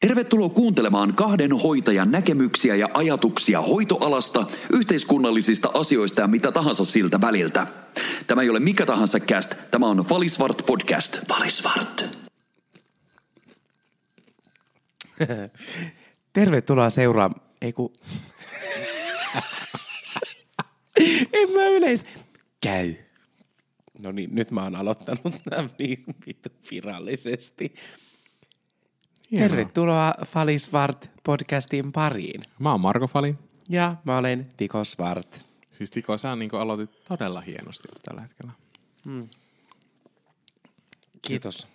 Tervetuloa kuuntelemaan kahden hoitajan näkemyksiä ja ajatuksia hoitoalasta, yhteiskunnallisista asioista ja mitä tahansa siltä väliltä. Tämä ei ole mikä tahansa cast, tämä on Valisvart podcast. Valisvart. Tervetuloa seuraa... Ei ku... en mä yleis... Käy. No niin, nyt mä oon aloittanut tämän vittu virallisesti. Hienoa. Tervetuloa Fali Svart podcastin pariin. Mä oon Marko Fali. Ja mä olen Tiko Svart. Siis Tiko, sä niin aloitit todella hienosti tällä hetkellä. Kiitos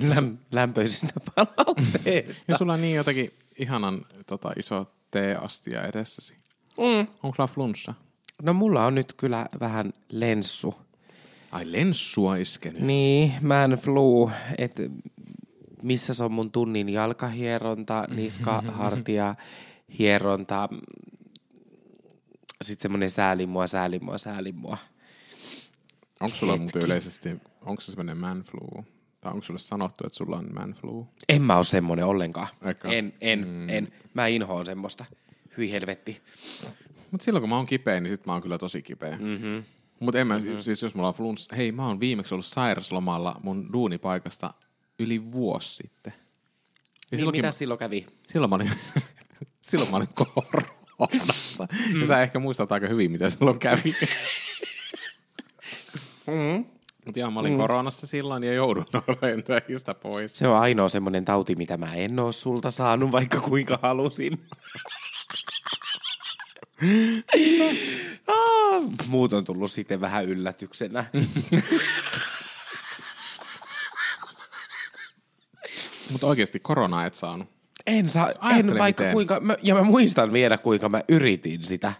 Läm- lämpöisistä palautteista. Ja sulla on niin jotenkin ihanan tota, iso teeastia edessäsi. Mm. Onko sulla flunssa? No mulla on nyt kyllä vähän lenssu. Ai lenssua iskenyt. Niin, man flu, että missä se on mun tunnin jalkahieronta, niska, hartia, hieronta, sitten semmoinen sääli mua, sääli mua, sääli mua. Onko sulla muuten yleisesti, onko se semmoinen man flu? Tai onko sulle sanottu, että sulla on man flu? En mä oo semmonen ollenkaan. Eikä? En, en, mm. en. Mä inhoon semmoista. Hyi helvetti. Mutta silloin kun mä oon kipeä, niin sit mä oon kyllä tosi kipeä. Mm-hmm. Mutta en mä, mm-hmm. siis jos mulla on flunssa, hei mä oon viimeksi ollut sairaslomalla mun duunipaikasta yli vuosi sitten. Ja Niin, silloinkin mitä mä- silloin kävi? Silloin mä olin, silloin mä olin koronassa. Mm. Ja sä ehkä muistat aika hyvin, mitä silloin kävi. mm. Mutta joo, mä olin mm. koronassa silloin ja joudun olemaan töistä pois. Se on ainoa semmoinen tauti, mitä mä en oo sulta saanut, vaikka kuinka halusin. ah, muut on tullut sitten vähän yllätyksenä. Mutta oikeasti koronaa et saanut. En saa, en Ajattele vaikka miten. kuinka, mä, ja mä muistan vielä kuinka mä yritin sitä.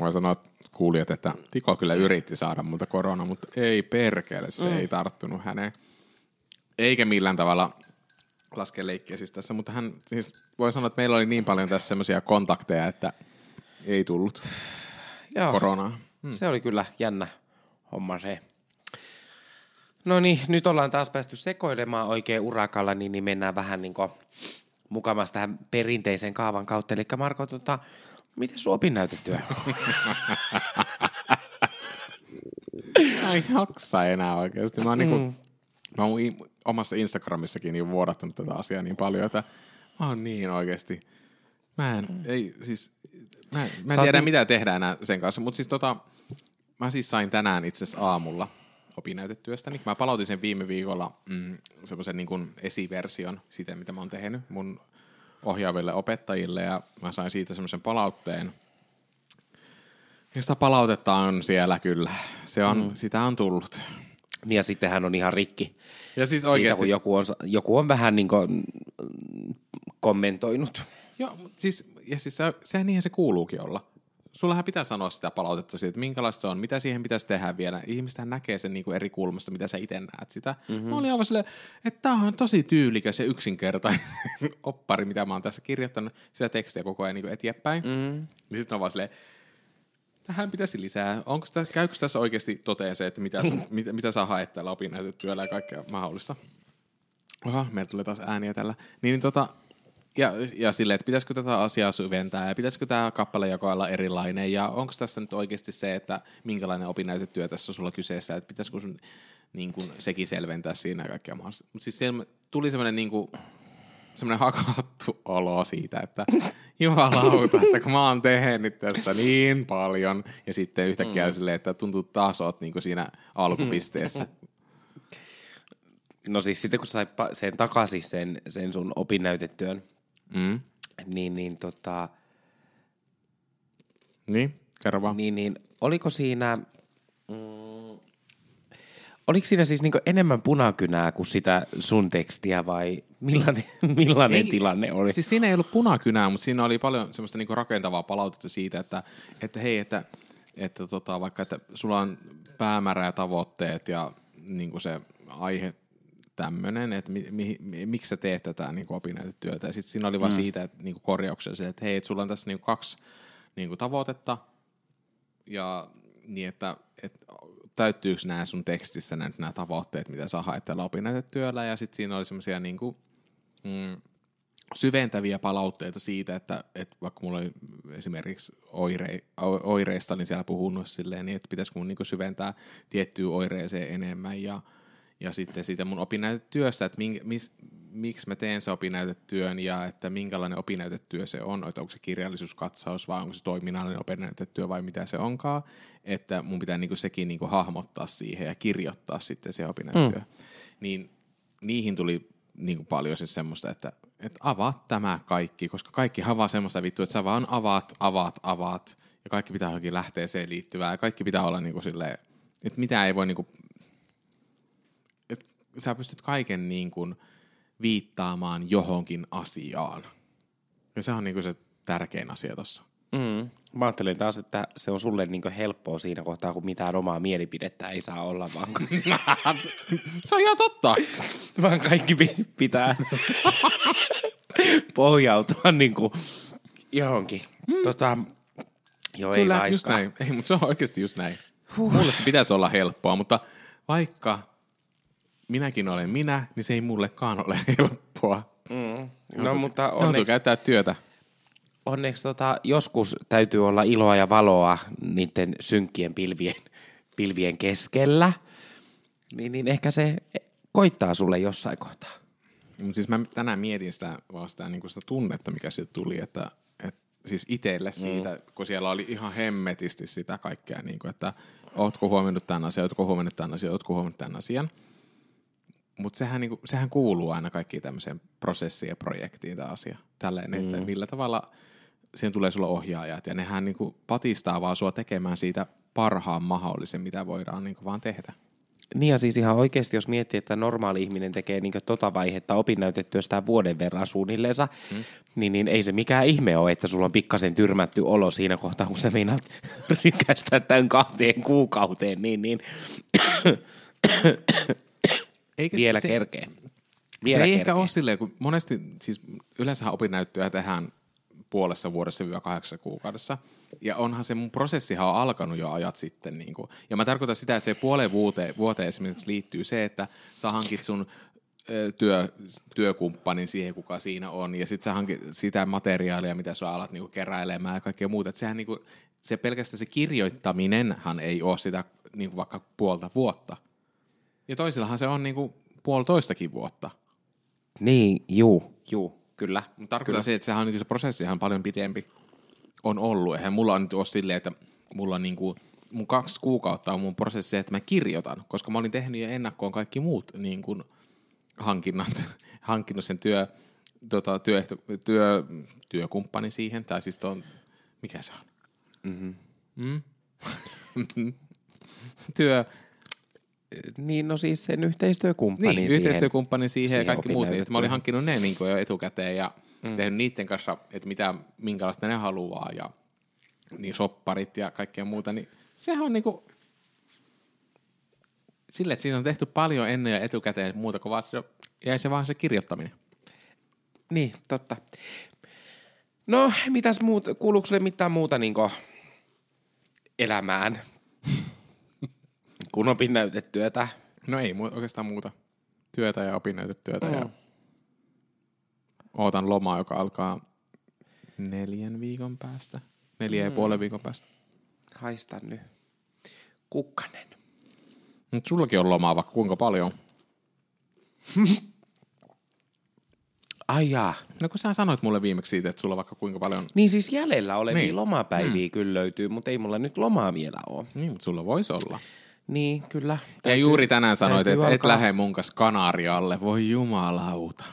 Voin sanoa että kuulijat, että Tiko kyllä yritti saada multa korona, mutta ei perkele, se mm. ei tarttunut häneen. Eikä millään tavalla laske leikkiä siis tässä, mutta hän, siis voi sanoa, että meillä oli niin paljon tässä semmoisia kontakteja, että ei tullut Joo, koronaa. se oli kyllä jännä homma se. No niin, nyt ollaan taas päästy sekoilemaan oikein urakalla, niin, niin mennään vähän niin mukamassa tähän perinteisen kaavan kautta. Eli Marko, tota, miten sun opinnäytetyö? Mä en jaksa enää oikeasti. Mä oon, mm. niinku, mä oon omassa Instagramissakin niin vuodattanut tätä asiaa niin paljon, että mä oon niin oikeasti. Mä en, mm. ei, siis, mä, mä en tiedä niin- mitä tehdään enää sen kanssa, mutta siis tota, mä siis sain tänään itse asiassa aamulla opinnäytetyöstäni. Mä palautin sen viime viikolla mm, semmoisen niin kuin esiversion siitä, mitä mä oon tehnyt mun ohjaaville opettajille ja mä sain siitä semmoisen palautteen, ja sitä palautetta on siellä kyllä. Se on, mm. Sitä on tullut. Niin ja sitten hän on ihan rikki. Ja siis Siitä, oikeasti... kun joku on, joku on vähän niin kuin mm, kommentoinut. Joo, siis, ja siis se, sehän niinhän se kuuluukin olla. Sullahan pitää sanoa sitä palautetta siitä, että minkälaista se on, mitä siihen pitäisi tehdä vielä. Ihmistähän näkee sen niin kuin eri kulmasta, mitä sä itse näet sitä. Mm-hmm. Mä olin aivan silleen, että tämä on tosi tyylikäs ja yksinkertainen oppari, mitä mä oon tässä kirjoittanut. Sitä tekstiä koko ajan niin kuin eteenpäin. Mm-hmm. Niin sitten on vaan silleen, tähän pitäisi lisää. Onko sitä, käykö tässä oikeasti toteen se, että mitä, sun, mitä, mitä sä haet tällä opinnäytetyöllä ja kaikkea mahdollista? Oha, meillä tulee taas ääniä tällä. Niin, niin tota, ja, ja silleen, että pitäisikö tätä asiaa syventää ja pitäisikö tämä kappalejako olla erilainen ja onko tässä nyt oikeasti se, että minkälainen opinnäytetyö tässä on sulla kyseessä, että pitäisikö sun niin kuin, sekin selventää siinä kaikkea mahdollista. Mutta siis siellä tuli semmoinen niin kuin, semmoinen hakattu olo siitä, että jumalauta, että kun mä oon tehnyt tässä niin paljon ja sitten yhtäkkiä mm. silleen, että tuntuu taas oot niin kuin siinä alkupisteessä. No siis sitten kun sä sait pa- sen takaisin, sen, sen sun opinnäytetyön, Mm. niin, niin, tota, Niin, kerro vaan. niin, niin oliko siinä, mm, oliko siinä siis niinku enemmän punakynää kuin sitä sun tekstiä vai millainen, millainen ei, tilanne oli? Siis siinä ei ollut punakynää, mutta siinä oli paljon semmoista niinku rakentavaa palautetta siitä, että, että hei, että, että tota, vaikka että sulla on päämäärä ja tavoitteet ja niinku se aihe tämmöinen, että mi, mi, mi, miksi sä teet tätä niin opinnäytetyötä. Ja sitten siinä oli vaan mm. siitä että, niin korjauksia se, että hei, että sulla on tässä niin kaksi niin tavoitetta ja niin, että, että täyttyykö nämä sun tekstissä nämä, nämä tavoitteet, mitä sä haet tällä opinnäytetyöllä. Ja sitten siinä oli semmoisia niin kuin, mm, syventäviä palautteita siitä, että, että vaikka mulla oli esimerkiksi oire, oireista, niin siellä puhunut silleen, niin että pitäisikö mun niin syventää tiettyyn oireeseen enemmän ja, ja sitten siitä mun opinnäytetyöstä, että mink, mis, miksi mä teen se opinnäytetyön ja että minkälainen opinnäytetyö se on, että onko se kirjallisuuskatsaus vai onko se toiminnallinen opinnäytetyö vai mitä se onkaan, että mun pitää niin sekin niin hahmottaa siihen ja kirjoittaa sitten se opinnäytetyö. Mm. Niin niihin tuli niin kuin paljon siis semmoista, että, että avaat tämä kaikki, koska kaikki havaa semmoista vittua, että sä vaan avaat, avaat, avaat, ja kaikki pitää johonkin lähteeseen liittyvää, ja kaikki pitää olla niin kuin silleen, että mitä ei voi niin kuin, että sä pystyt kaiken niin kuin viittaamaan johonkin asiaan. Ja se on niin kuin se tärkein asia tuossa. Mm. Mä ajattelen taas, että se on sulle niin helppoa siinä kohtaa, kun mitään omaa mielipidettä ei saa olla, vaan, se on ihan totta. vaan kaikki pitää pohjautua niin kuin johonkin. Mm. Tota, joo, Kyllä, ei just näin. Ei, mutta se on oikeasti just näin. Huh. Mulle se pitäisi olla helppoa, mutta vaikka minäkin olen minä, niin se ei mullekaan ole helppoa. Mm. No, mutta onneksi... käyttää työtä onneksi tota, joskus täytyy olla iloa ja valoa niiden synkkien pilvien, pilvien keskellä, niin, niin ehkä se koittaa sulle jossain kohtaa. Mutta siis mä tänään mietin sitä, vaan sitä, niin sitä tunnetta, mikä siitä tuli, että, että siis itselle siitä, mm. kun siellä oli ihan hemmetisti sitä kaikkea, niin kuin, että ootko huomioinut tämän asian, ootko huomioinut tämän asian, ootko huomioinut tämän asian. Mutta sehän, niin kuin, sehän kuuluu aina kaikkiin tämmöiseen prosessiin ja projektiin tämä asia. Tälleen, mm. että millä tavalla – siihen tulee sulla ohjaajat ja nehän niin kuin patistaa vaan sua tekemään siitä parhaan mahdollisen, mitä voidaan niin kuin vaan tehdä. Niin ja siis ihan oikeasti, jos miettii, että normaali ihminen tekee niin tota vaihetta opinnäytetyöstään vuoden verran suunnilleensa, hmm. niin, niin ei se mikään ihme ole, että sulla on pikkasen tyrmätty olo siinä kohtaa, kun sä meinaat rykästä tämän kahteen kuukauteen, niin, niin Eikä vielä se, kerkee. Vielä se ei kerkee. ehkä ole silleen, kun monesti, siis yleensähän opinnäyttöä tehdään puolessa vuodessa vielä kahdeksassa kuukaudessa. Ja onhan se mun prosessihan on alkanut jo ajat sitten. Niin kuin. Ja mä tarkoitan sitä, että se puoleen vuoteen, vuoteen esimerkiksi liittyy se, että sä hankit sun työ, työkumppanin siihen, kuka siinä on, ja sitten sä hankit sitä materiaalia, mitä sä alat niinku keräilemään ja kaikkea muuta. Et sehän niinku, se pelkästään se kirjoittaminenhan ei ole sitä niinku vaikka puolta vuotta. Ja toisillahan se on niinku puolitoistakin vuotta. Niin, juu, juu. Kyllä. Mutta tarkoittaa se, että sehän on, niin se prosessi ihan paljon pidempi on ollut. Eihän mulla on nyt ole silleen, että mulla on niin kuin, mun kaksi kuukautta on mun prosessi että mä kirjoitan, koska mä olin tehnyt jo ennakkoon kaikki muut niin kuin hankinnat, hankkinut sen työ, tota, työehto, työ, työkumppani siihen, tai siis ton, mikä se on? Mm-hmm. Mm? työ, niin, no siis sen yhteistyökumppani niin, siihen. yhteistyökumppani siihen, siihen ja kaikki muut. Että mä olin hankkinut ne niin jo etukäteen ja mm. tehnyt niiden kanssa, että mitä, minkälaista ne haluaa ja niin sopparit ja kaikkea muuta, niin sehän on niinku sille, että siinä on tehty paljon ennen ja etukäteen muuta kuin vaan se, jäi se vaan se kirjoittaminen. Niin, totta. No, mitäs muut, kuuluuko sulle mitään muuta niin elämään? Kun opinnäytetyötä. No ei oikeastaan muuta. Työtä ja opinnäytetyötä mm. ja ootan lomaa, joka alkaa neljän viikon päästä. Neljä mm. ja puolen viikon päästä. Haista nyt. Kukkanen. Nyt sullakin on lomaa vaikka kuinka paljon. Ai jaa. No kun sä sanoit mulle viimeksi siitä, että sulla vaikka kuinka paljon... Niin siis jäljellä olevia niin. lomapäiviä mm. kyllä löytyy, mutta ei mulla nyt lomaa vielä ole. Niin, mutta sulla voisi olla. Niin, kyllä. Täytyy, ja juuri tänään sanoit, että et lähde mun kanssa Kanarialle. Voi jumalauta.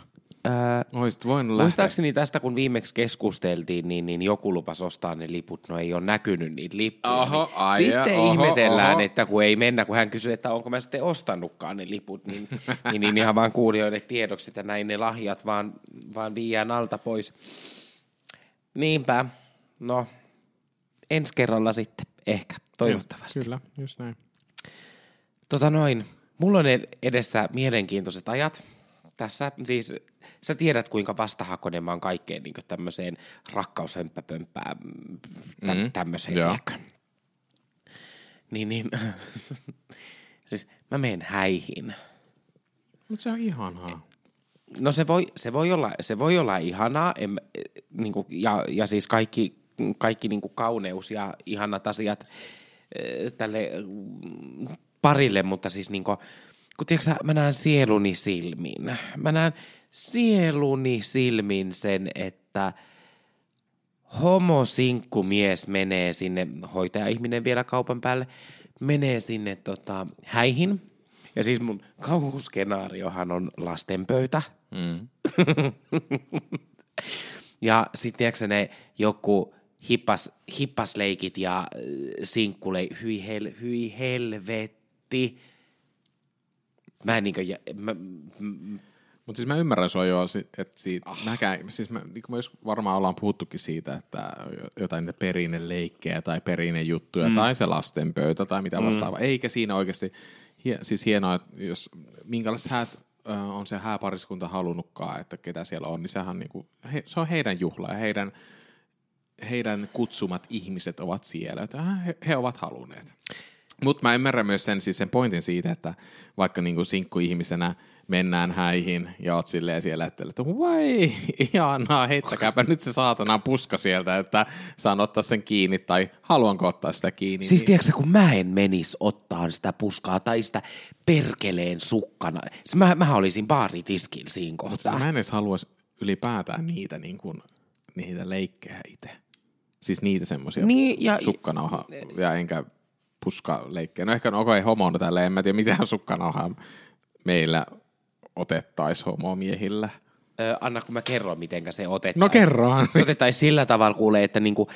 Ää, Oisit voinut Muistaakseni tästä, kun viimeksi keskusteltiin, niin, niin joku lupas ostaa ne liput. No ei ole näkynyt niitä lippuja. Oho, niin ai sitten oho, ihmetellään, oho. että kun ei mennä, kun hän kysyy, että onko mä sitten ostanutkaan ne liput, niin, niin, niin ihan vaan kuulijoille tiedoksi, että näin ne lahjat vaan, vaan viiään alta pois. Niinpä. No, ensi kerralla sitten ehkä, toivottavasti. Kyllä, just näin. Tota noin, mulla on edessä mielenkiintoiset ajat. Tässä siis, sä tiedät kuinka vastahakoinen mä oon kaikkeen niin tämmöiseen rakkaushömppäpömppään, tä, mm, tämmöiseen, joo. Niin, niin, siis mä menen häihin. Mutta se on ihanaa. No se voi, se voi, olla, se voi olla ihanaa, en, niin kuin, ja, ja siis kaikki, kaikki niin kuin kauneus ja ihanat asiat eh, tälle parille, mutta siis niin kuin, kun tiedätkö, sä, mä näen sieluni silmin. Mä näen sieluni silmin sen, että homosinkkumies menee sinne, hoitaja-ihminen vielä kaupan päälle, menee sinne tota, häihin. Ja siis mun kauhuskenaariohan on lastenpöytä. Mm. Ja sitten tiedätkö ne joku hippas, hippasleikit ja äh, sinkkule, hyi, hel, hyi helvetti. Mä en niinkö, jä- mä, m- Mutta siis mä ymmärrän sua jo, että siitä, oh. mäkään, siis mä, niin kuin jos varmaan ollaan puhuttukin siitä, että jotain niitä perinneleikkejä tai perinnejuttuja mm. tai se lastenpöytä tai mitä vastaavaa, mm. eikä siinä oikeasti, hie, siis hienoa, että jos minkälaiset häät on se hääpariskunta halunnutkaan, että ketä siellä on, niin sehän on, niin kuin, he, se on heidän juhla ja heidän, heidän kutsumat ihmiset ovat siellä, että he, he ovat halunneet. Mutta mä ymmärrän myös sen, siis sen pointin siitä, että vaikka niinku sinkkuihmisenä mennään häihin ja oot silleen siellä, että vai, ihanaa, heittäkääpä nyt se saatana puska sieltä, että saan ottaa sen kiinni tai haluanko ottaa sitä kiinni. Siis niin, tiedätkö, kun mä en menis ottaa sitä puskaa tai sitä perkeleen sukkana. Siis mä, mä olisin baaritiskillä siinä Mutta kohtaa. siis mä en edes haluaisi ylipäätään niitä, niin kuin, niitä leikkejä itse. Siis niitä semmoisia Niin, ja- sukkanauha ja enkä puskaleikkejä. No ehkä no, okei, homona tälleen, en mä tiedä mitä sukkanauhaa meillä otettaisiin homomiehillä. Ö, Anna, kun mä kerron, miten se otettaisiin. No kerrohan. Se otettaisiin sillä tavalla, kuulee, että niinku,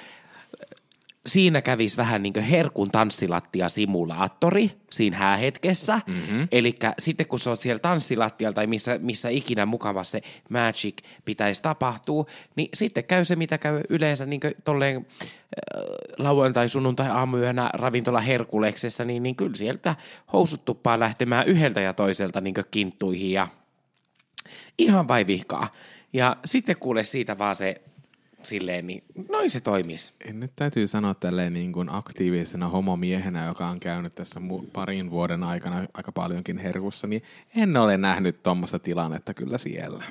siinä kävisi vähän niin kuin herkun tanssilattia simulaattori siinä häähetkessä. Mm-hmm. Eli sitten kun sä oot siellä tanssilattialla tai missä, missä ikinä mukava se magic pitäisi tapahtua, niin sitten käy se, mitä käy yleensä niin kuin tolleen äh, lauantai, sunnuntai, aamuyönä ravintola Herkuleksessa, niin, niin kyllä sieltä housut tuppaa lähtemään yhdeltä ja toiselta niin kinttuihin ja ihan vai vihkaa. Ja sitten kuule siitä vaan se silleen, niin noin se toimis. En nyt täytyy sanoa tälleen niin kuin aktiivisena homomiehenä, joka on käynyt tässä parin vuoden aikana aika paljonkin herkussa, niin en ole nähnyt tuommoista tilannetta kyllä siellä.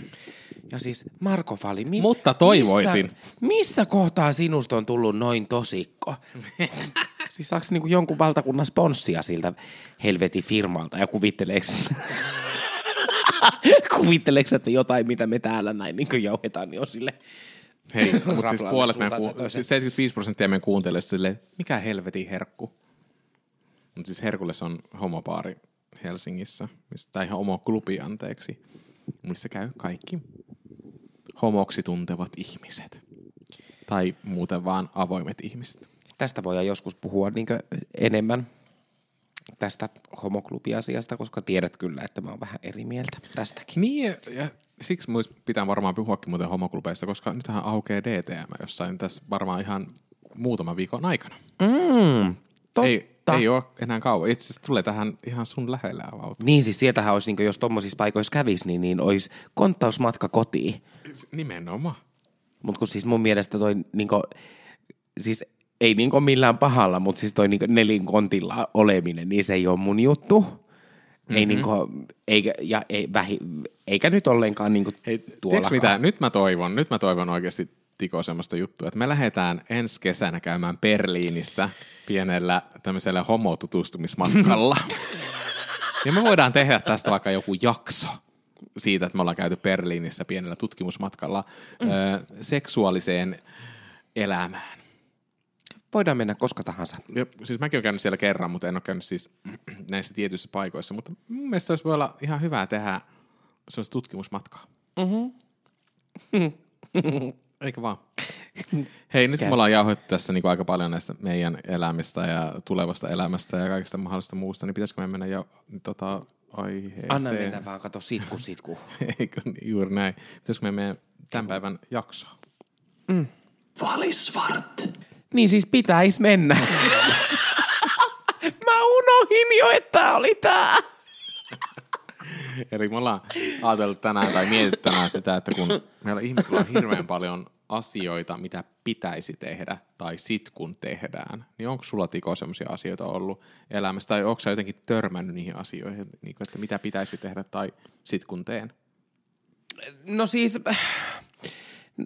Ja siis Marko Fali, mi- Mutta toivoisin. Missä, missä kohtaa sinusta on tullut noin tosikko? siis saaks niinku jonkun valtakunnan sponssia siltä helvetin firmalta ja kuvitteleeko Kuvitteleeko, että jotain, mitä me täällä näin niin jauhetaan, niin on sille Hei, mutta siis puolet meidän, ku- toiseen. siis 75 prosenttia meidän kuuntelijoista silleen, mikä helvetin herkku. Mutta siis Herkules on homopaari Helsingissä, missä, tai homoklubi anteeksi, missä käy kaikki homoksi tuntevat ihmiset. Tai muuten vaan avoimet ihmiset. Tästä voidaan joskus puhua niin enemmän tästä homoklubiasiasta, koska tiedät kyllä, että mä oon vähän eri mieltä tästäkin. Niin, ja siksi muist pitää varmaan puhuakin muuten homoklubeista, koska nythän aukeaa DTM jossain tässä varmaan ihan muutaman viikon aikana. Mm, totta. Ei, ei ole enää kauan. Itse asiassa tulee tähän ihan sun lähellä avautua. Niin siis sieltähän olisi, niin jos tommosissa paikoissa kävisi, niin, niin olisi konttausmatka kotiin. Nimenomaan. Mutta kun siis mun mielestä toi niinku, siis ei niinku millään pahalla, mutta siis toi niinku nelinkontilla oleminen, niin se ei ole mun juttu. Mm-hmm. Ei niinku, eikä, ja ei, vähi, eikä nyt ollenkaan niinku Hei, tuolla. tiedätkö mitä? Nyt mä toivon, nyt mä toivon oikeasti Tiko semmoista juttua, että me lähdetään ensi kesänä käymään Berliinissä pienellä tämmöisellä homotutustumismatkalla. ja me voidaan tehdä tästä vaikka joku jakso siitä, että me ollaan käyty Berliinissä pienellä tutkimusmatkalla mm. ö, seksuaaliseen elämään. Voidaan mennä koska tahansa. Ja, siis mäkin olen käynyt siellä kerran, mutta en ole käynyt siis näissä tietyissä paikoissa. Mutta mun mielestä se olisi voi olla ihan hyvä tehdä sellaista tutkimusmatkaa. Mm-hmm. Eikö vaan? Hei, nyt Käy. me ollaan jauhoittu tässä niin aika paljon näistä meidän elämistä ja tulevasta elämästä ja kaikista mahdollisesta muusta, niin pitäisikö me mennä jo tota, aiheeseen? Anna mennä vaan, kato sitku sitku. Eikö niin, juuri näin. Pitäisikö me mennä tämän päivän jaksoon? Valisvart. Niin siis pitäis mennä. Mä unohin jo, että tää oli tää. Eli me ollaan ajatellut tänään tai mietitty tänään sitä, että kun meillä ihmisillä on hirveän paljon asioita, mitä pitäisi tehdä tai sit kun tehdään, niin onko sulla Tiko sellaisia asioita ollut elämässä tai onko sä jotenkin törmännyt niihin asioihin, niin kuin, että mitä pitäisi tehdä tai sit kun teen? No siis,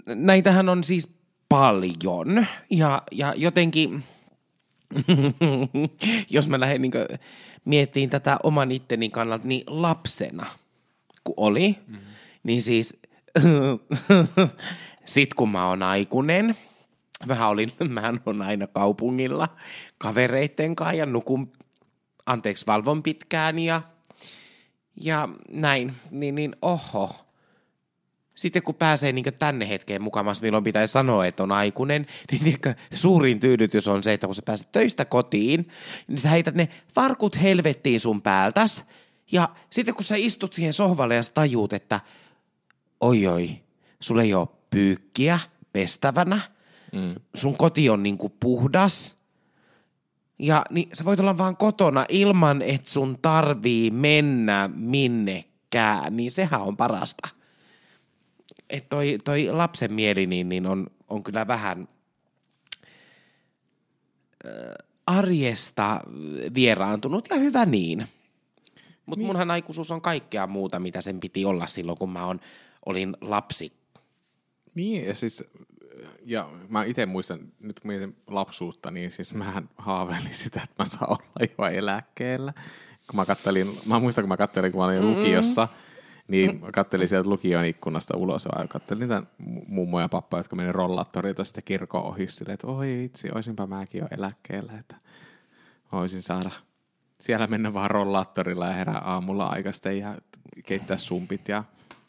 näitähän on siis paljon ja, ja jotenkin, jos mä lähden niin miettiin tätä oman itteni kannalta, niin lapsena kun oli, mm. niin siis sit kun mä oon aikuinen, mä olin, mä on aina kaupungilla kavereitten kanssa ja nukun, anteeksi, valvon pitkään ja, ja näin, niin, niin oho, sitten kun pääsee niin tänne hetkeen mukamassa, milloin pitäisi sanoa, että on aikuinen, niin tiedätkö, suurin tyydytys on se, että kun sä pääset töistä kotiin, niin sä heität ne farkut helvettiin sun päältäs. Ja sitten kun sä istut siihen sohvalle ja sä tajuut, että oi oi, sulla ei ole pyykkiä pestävänä, mm. sun koti on niin puhdas, ja niin sä voit olla vaan kotona ilman, että sun tarvii mennä minnekään, niin sehän on parasta että toi, toi lapsen mieli niin, niin on, on kyllä vähän arjesta vieraantunut ja hyvä niin. Mutta niin. munhan aikuisuus on kaikkea muuta, mitä sen piti olla silloin, kun mä on, olin lapsi. Niin, ja siis, ja mä itse muistan, nyt kun mietin lapsuutta, niin siis mä haaveilin sitä, että mä saan olla jo eläkkeellä. Kun mä kattelin, mä muistan, kun mä kattelin, kun mä olin mm. lukiossa – niin mä kattelin sieltä lukion ikkunasta ulos ja kattelin niitä mummoja ja pappa, jotka meni rollaattorilta sitten kirkon ohi silleen, että oi itse, olisinpa mäkin jo eläkkeellä, että voisin saada siellä mennä vaan rollaattorilla ja herää aamulla aikaisten ja keittää sumpit ja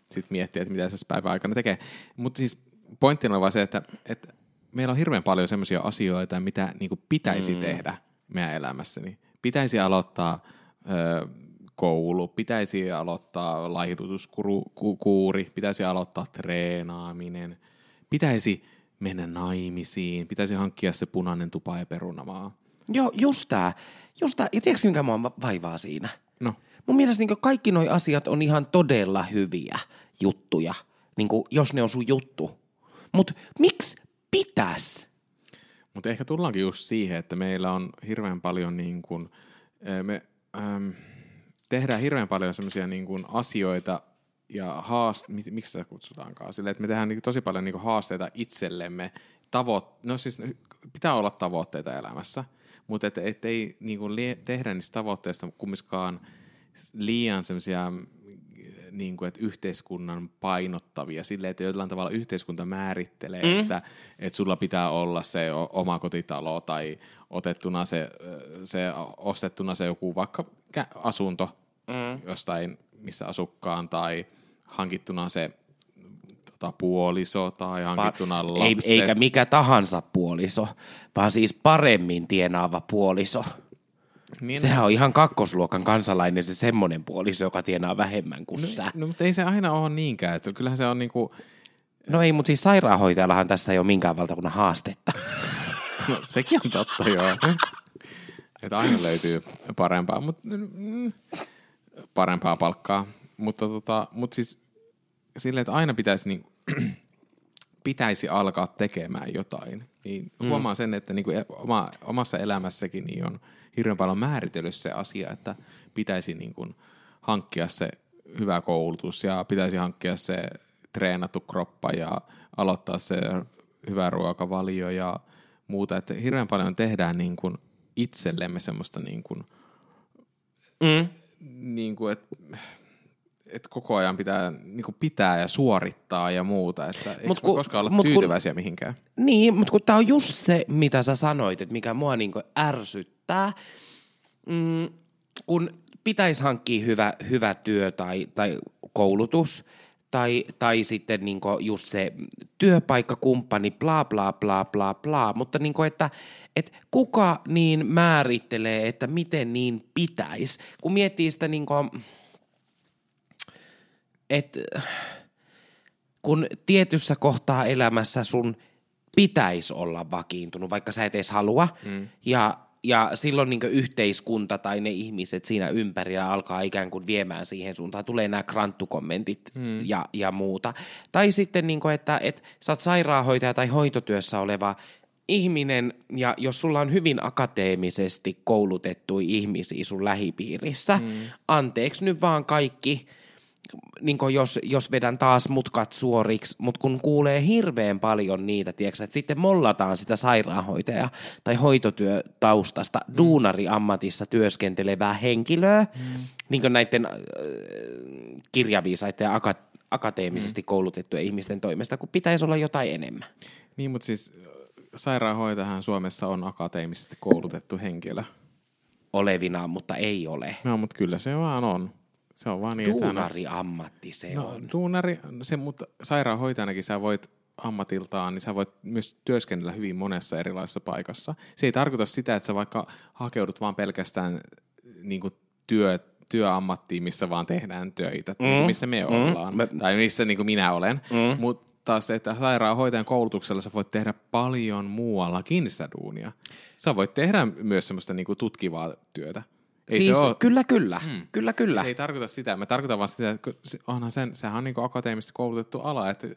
sitten miettiä, että mitä se päivän aikana tekee. Mutta siis pointtina on vaan se, että, että meillä on hirveän paljon sellaisia asioita, mitä niin pitäisi mm. tehdä meidän elämässäni. Pitäisi aloittaa ö, koulu, pitäisi aloittaa laihdutuskuuri, pitäisi aloittaa treenaaminen, pitäisi mennä naimisiin, pitäisi hankkia se punainen tupa ja perunamaa. Joo, just tää. Just tää. Ja tiedätkö, mikä mua vaivaa siinä? No. Mun mielestä niin kaikki nuo asiat on ihan todella hyviä juttuja, niin kuin, jos ne on sun juttu. Mutta miksi pitäisi? Mutta ehkä tullaankin just siihen, että meillä on hirveän paljon niin kuin, me, ähm, tehdään hirveän paljon semmoisia niin kuin asioita ja haast, miksi sitä kutsutaankaan, sille, että me tehdään niin tosi paljon niin kuin haasteita itsellemme. Tavoit, no siis pitää olla tavoitteita elämässä, mutta et, et ei niin kuin tehdä niistä tavoitteista kumminkaan liian semmoisia niin kuin, että yhteiskunnan painottavia sille, että jollain tavalla yhteiskunta määrittelee, mm. että, että sulla pitää olla se oma kotitalo tai otettuna se, se ostettuna se joku vaikka asunto mm. jostain, missä asukkaan, tai hankittuna se tota, puoliso tai hankittuna Va- lapset. Ei, eikä mikä tahansa puoliso, vaan siis paremmin tienaava puoliso. Niin, Sehän on ihan kakkosluokan kansalainen se semmoinen puoliso, joka tienaa vähemmän kuin no, sä. No, mutta ei se aina ole niinkään. Että kyllähän se on niinku... No ei, mutta siis sairaanhoitajallahan tässä ei ole minkään valtakunnan haastetta. no sekin on totta, joo. Että aina löytyy parempaa, mutta mm, parempaa palkkaa. Mutta tota, mut siis silleen, että aina pitäisi, niin, pitäisi alkaa tekemään jotain. Niin mm. huomaa sen, että niin kuin e, oma, omassa elämässäkin niin on hirveän paljon määritellyt se asia, että pitäisi niin kuin hankkia se hyvä koulutus ja pitäisi hankkia se treenattu kroppa ja aloittaa se hyvä ruokavalio ja muuta. Että hirveän paljon tehdään niin kuin itsellemme semmoista niin kuin, mm niin kuin, että että koko ajan pitää niin kuin pitää ja suorittaa ja muuta, että eikö kun, koskaan olla tyytyväisiä kun, mihinkään. Niin, mutta kun tämä on just se, mitä sä sanoit, että mikä mua niin kuin ärsyttää, mm, kun pitäisi hankkia hyvä, hyvä työ tai, tai koulutus, tai, tai sitten niin just se työpaikkakumppani, bla bla bla bla bla, mutta niin kuin, että että kuka niin määrittelee, että miten niin pitäisi, kun miettii sitä niin kuin, että kun tietyssä kohtaa elämässä sun pitäisi olla vakiintunut, vaikka sä et edes halua, mm. ja ja silloin niin yhteiskunta tai ne ihmiset siinä ympärillä alkaa ikään kuin viemään siihen suuntaan. Tulee nämä kranttukommentit mm. ja, ja muuta. Tai sitten, niin kuin, että, että sä oot sairaanhoitaja tai hoitotyössä oleva ihminen, ja jos sulla on hyvin akateemisesti koulutettu ihmisiä sun lähipiirissä, mm. anteeksi nyt vaan kaikki niin jos, jos vedän taas mutkat suoriksi, mutta kun kuulee hirveän paljon niitä, tiedätkö, että sitten mollataan sitä sairaanhoitaja- tai hoitotyötaustasta mm. duunariammatissa työskentelevää henkilöä, mm. niin näiden äh, kirjaviisaiden ja aka- akateemisesti mm. koulutettujen ihmisten toimesta, kun pitäisi olla jotain enemmän. Niin, mutta siis sairaanhoitajahan Suomessa on akateemisesti koulutettu henkilö. Olevinaan, mutta ei ole. No, mutta kyllä se vaan on. Se on vaan niin, Duunari ammatti se no, on. Duunari, se, mutta sairaanhoitajanakin sä voit ammatiltaan, niin sä voit myös työskennellä hyvin monessa erilaisessa paikassa. Se ei tarkoita sitä, että sä vaikka hakeudut vaan pelkästään niin kuin työ, työammattiin, missä vaan tehdään töitä, mm. missä me mm. ollaan, me... tai missä niin kuin minä olen. Mm. Mutta se, että sairaanhoitajan koulutuksella sä voit tehdä paljon muuallakin sitä duunia. Sä voit tehdä myös semmoista niin kuin tutkivaa työtä. Ei siis, se ole... kyllä, kyllä, mm. kyllä, kyllä. Se ei tarkoita sitä. Mä tarkoitan vaan sitä, että onhan sen, sehän on niin akateemisesti koulutettu ala, että,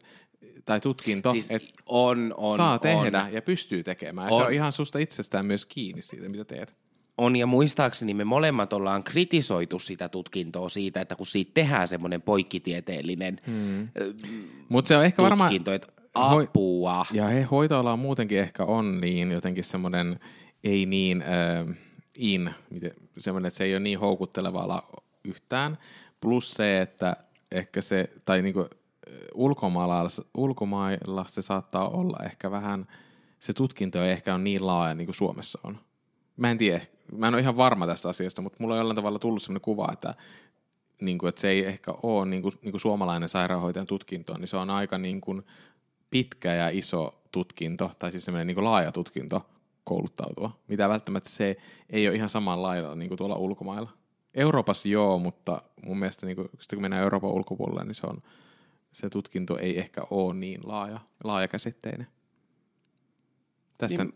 tai tutkinto, siis että on, on, saa tehdä on. ja pystyy tekemään. On. Se on ihan susta itsestään myös kiinni siitä, mitä teet. On, ja muistaakseni me molemmat ollaan kritisoitu sitä tutkintoa siitä, että kun siitä tehdään semmoinen poikkitieteellinen hmm. Mut se on ehkä varmaan... että apua. Ja he hoitoala muutenkin ehkä on niin jotenkin semmoinen, ei niin... Äh, in, semmoinen, että se ei ole niin houkutteleva ala yhtään. Plus se, että ehkä se, tai niinku ulkomailla, ulkomailla se saattaa olla ehkä vähän, se tutkinto ei ehkä ole niin laaja niin kuin Suomessa on. Mä en tiedä, mä en ole ihan varma tästä asiasta, mutta mulla on jollain tavalla tullut sellainen kuva, että, niin kuin, että se ei ehkä ole niin kuin, niin kuin suomalainen sairaanhoitajan tutkinto, niin se on aika niin kuin pitkä ja iso tutkinto, tai siis semmoinen niin kuin laaja tutkinto, kouluttautua, mitä välttämättä se ei ole ihan samalla lailla niin kuin tuolla ulkomailla. Euroopassa joo, mutta mun mielestä niin kuin, kun mennään Euroopan ulkopuolelle, niin se, on, se tutkinto ei ehkä ole niin laaja, laajakäsitteinen. Tästä... Niin,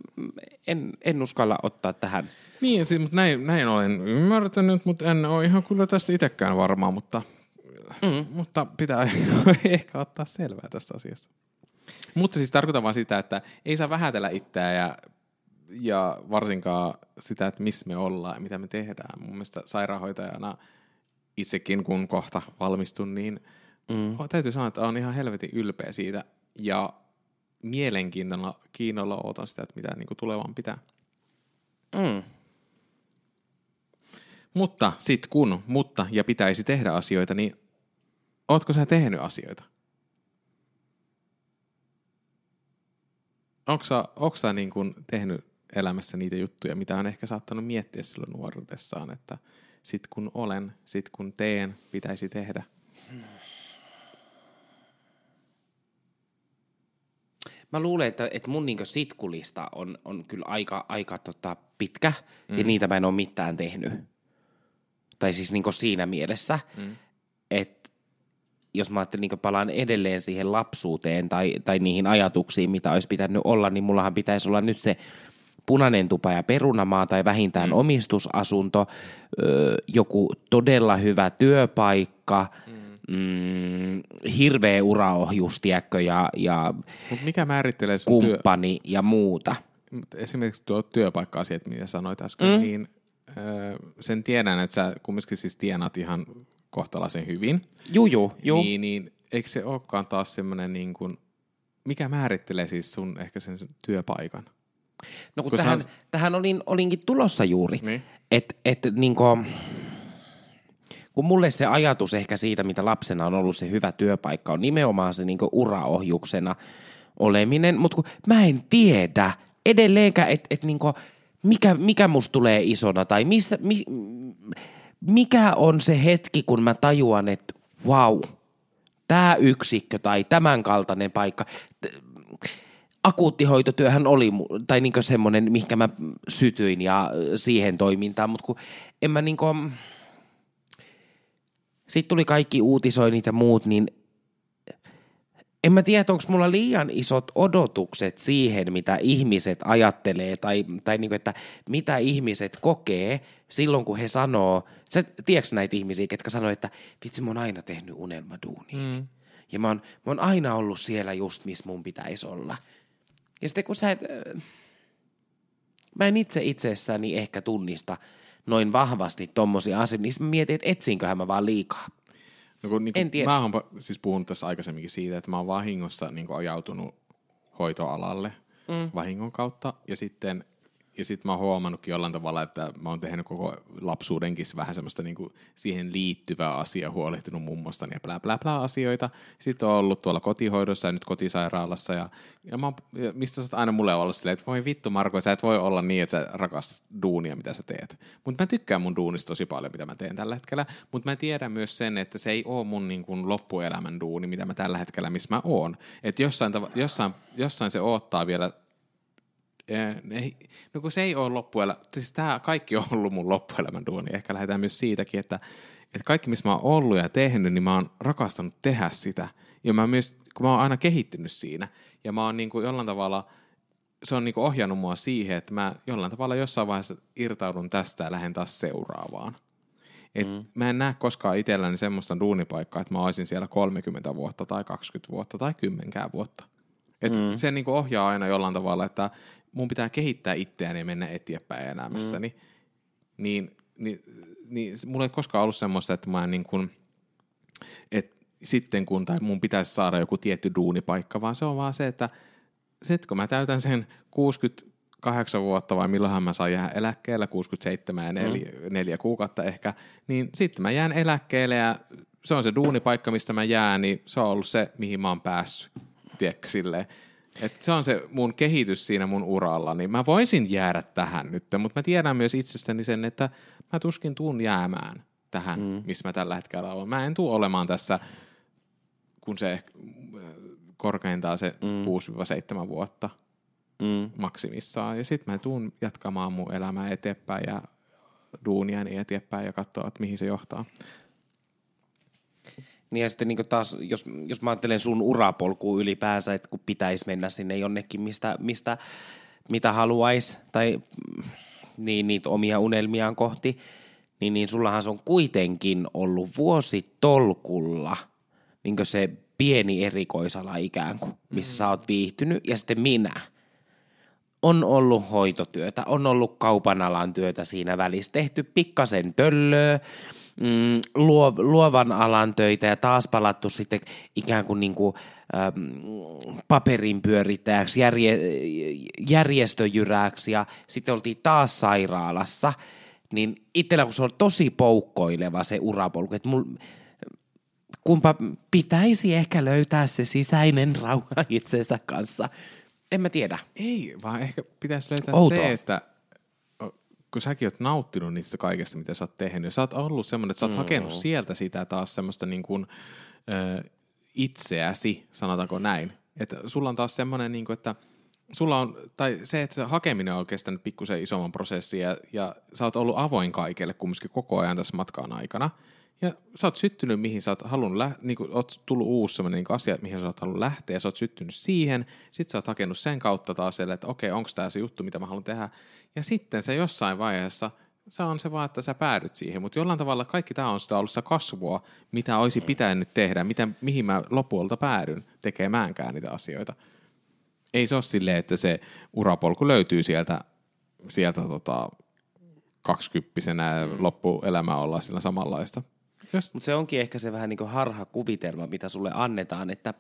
en, en uskalla ottaa tähän. Niin, siis, mutta näin, näin olen ymmärtänyt, mutta en ole ihan kyllä tästä itsekään varmaa, mutta, mm. mutta pitää ehkä ottaa selvää tästä asiasta. Mutta siis tarkoitan vaan sitä, että ei saa vähätellä itseään ja ja varsinkaan sitä, että missä me ollaan ja mitä me tehdään. Mun mielestä sairaanhoitajana itsekin, kun kohta valmistun, niin mm. täytyy sanoa, että on ihan helvetin ylpeä siitä ja mielenkiintoilla kiinnolla ootan sitä, että mitä niin kuin tulevan pitää. Mm. Mutta sit kun, mutta ja pitäisi tehdä asioita, niin ootko sä tehnyt asioita? Onko sä, onko sä niin kuin tehnyt elämässä niitä juttuja, mitä on ehkä saattanut miettiä silloin nuoruudessaan, että sit kun olen, sit kun teen, pitäisi tehdä. Mä luulen, että, että mun niin sitkulista on, on kyllä aika, aika tota pitkä, mm. ja niitä mä en ole mitään tehnyt. Tai siis niin siinä mielessä, mm. että jos mä ajattelin, niin palaan edelleen siihen lapsuuteen tai, tai niihin ajatuksiin, mitä olisi pitänyt olla, niin mullahan pitäisi olla nyt se punainen tupa ja perunamaa tai vähintään mm. omistusasunto, joku todella hyvä työpaikka, mm. mm, hirveä uraohjus, tiedätkö, ja, ja Mut mikä määrittelee sun kumppani työ... ja muuta. Esimerkiksi tuo työpaikka-asiat, mitä sanoit äsken, mm. niin sen tiedän, että sä kumminkin siis tienaat ihan kohtalaisen hyvin. Juu, juu, juu. Niin, niin eikö se olekaan taas semmoinen niin kuin, mikä määrittelee siis sun ehkä sen työpaikan? No kun, kun tähän, on... tähän olin, olinkin tulossa juuri, niin. että et, niin kun mulle se ajatus ehkä siitä, mitä lapsena on ollut se hyvä työpaikka, on nimenomaan se niin uraohjuksena oleminen, mutta kun mä en tiedä edelleenkään, että et niin mikä, mikä musta tulee isona tai missä, mi, mikä on se hetki, kun mä tajuan, että wow, tämä yksikkö tai tämän kaltainen paikka – akuuttihoitotyöhän oli, tai niin semmoinen, mihinkä mä sytyin ja siihen toimintaan, mutta kun en mä niinku, sitten tuli kaikki uutisoinnit ja muut, niin en mä tiedä, onko mulla liian isot odotukset siihen, mitä ihmiset ajattelee tai, tai niin kuin, että mitä ihmiset kokee silloin, kun he sanoo, sä tiedätkö näitä ihmisiä, ketkä sanoo, että vitsi, mä oon aina tehnyt unelmaduunia. Mm. Ja mä oon, mä oon aina ollut siellä just, missä mun pitäisi olla. Ja sitten kun sä et, mä en itse itsessäni ehkä tunnista noin vahvasti tommosia asioita, niin mä mietin, että etsinköhän mä vaan liikaa. No kun, niin En tiedä. Mä oon siis puhunut tässä aikaisemminkin siitä, että mä oon vahingossa niin ajautunut hoitoalalle mm. vahingon kautta. Ja sitten ja sitten mä oon huomannutkin jollain tavalla, että mä oon tehnyt koko lapsuudenkin vähän semmoista niinku siihen liittyvää asiaa, huolehtinut mummostani ja blä blä blä asioita. Sitten on ollut tuolla kotihoidossa ja nyt kotisairaalassa ja, ja, mä ja mistä sä oot aina mulle olla silleen, että voi vittu Marko, sä et voi olla niin, että sä rakastat duunia, mitä sä teet. Mutta mä tykkään mun duunista tosi paljon, mitä mä teen tällä hetkellä, mutta mä tiedän myös sen, että se ei ole mun niin kuin loppuelämän duuni, mitä mä tällä hetkellä, missä mä oon. Että jossain, tav- jossain, jossain se odottaa vielä Ei, no kun se ei ole loppuelä, siis tämä kaikki on ollut mun loppuelämän duuni. Ehkä lähdetään myös siitäkin, että, että kaikki missä mä oon ollut ja tehnyt, niin mä oon rakastanut tehdä sitä. Ja mä myös, kun mä oon aina kehittynyt siinä, ja mä oon niin kuin jollain tavalla, se on niin kuin ohjannut mua siihen, että mä jollain tavalla jossain vaiheessa irtaudun tästä ja lähden taas seuraavaan. Et mm. Mä en näe koskaan itselläni semmoista duunipaikkaa, että mä olisin siellä 30 vuotta tai 20 vuotta tai 10 vuotta. Et mm. Se niin kuin ohjaa aina jollain tavalla, että mun pitää kehittää itseäni ja mennä eteenpäin elämässäni, mm. niin, niin, niin mulla ei koskaan ollut semmoista, että mä en niin kuin, että sitten kun, tai mun pitäisi saada joku tietty duunipaikka, vaan se on vaan se, että että kun mä täytän sen 68 vuotta vai milloinhan mä saan jäädä eläkkeelle, 67 ja 4, mm. 4 kuukautta ehkä, niin sitten mä jään eläkkeelle ja se on se duunipaikka, mistä mä jään, niin se on ollut se, mihin mä oon päässyt, tiedätkö, silleen. Et se on se mun kehitys siinä mun uralla, niin mä voisin jäädä tähän nyt, mutta mä tiedän myös itsestäni sen, että mä tuskin tuun jäämään tähän, mm. missä mä tällä hetkellä olen. Mä en tule olemaan tässä, kun se ehkä korkeintaan se mm. 6-7 vuotta mm. maksimissaan. Ja sitten mä tuun jatkamaan mun elämää eteenpäin ja duuniani eteenpäin ja katsoa, että mihin se johtaa. Niin ja sitten niin taas, jos, jos mä ajattelen sun urapolkuun ylipäänsä, että kun pitäisi mennä sinne jonnekin, mistä, mistä mitä haluaisi, tai niin, niitä omia unelmiaan kohti, niin, niin sullahan se on kuitenkin ollut vuositolkulla niin se pieni erikoisala ikään kuin, missä mm. sä oot viihtynyt, ja sitten minä. On ollut hoitotyötä, on ollut kaupan alan työtä siinä välissä, tehty pikkasen töllöä, mm, luov, luovan alan töitä ja taas palattu sitten ikään kuin, niin kuin ähm, paperin pyörittäjäksi, järje, järjestöjyräksi ja sitten oltiin taas sairaalassa, niin itsellä kun se on tosi poukkoileva se urapolku, että mul, kumpa pitäisi ehkä löytää se sisäinen rauha itsensä kanssa. En mä tiedä. Ei, vaan ehkä pitäisi löytää Outoa. se, että kun säkin oot nauttinut niistä kaikesta, mitä sä oot tehnyt, ja sä oot ollut semmoinen, että sä oot mm. hakenut sieltä sitä taas semmoista niin kuin, ö, itseäsi, sanotaanko näin. Että sulla on taas semmoinen, niin kuin, että sulla on, tai se, että se hakeminen on kestänyt pikkusen isomman prosessin, ja, ja sä oot ollut avoin kaikille kumminkin koko ajan tässä matkan aikana, ja sä oot syttynyt, mihin sä oot halunnut, lä- niin kuin, oot tullut uusi sellainen niin asia, mihin sä oot halunnut lähteä, ja sä oot syttynyt siihen, sit sä oot hakenut sen kautta taas selle, että okei, onko tämä se juttu, mitä mä haluan tehdä, ja sitten se jossain vaiheessa, se on se vaan, että sä päädyt siihen, mutta jollain tavalla kaikki tämä on sitä ollut sitä kasvua, mitä olisi pitänyt tehdä, mitä, mihin mä lopulta päädyn tekemäänkään niitä asioita. Ei se ole silleen, että se urapolku löytyy sieltä, sieltä tota, kaksikymppisenä mm. loppuelämä olla sillä samanlaista. Mutta se onkin ehkä se vähän niin kuin harhakuvitelma, mitä sulle annetaan, että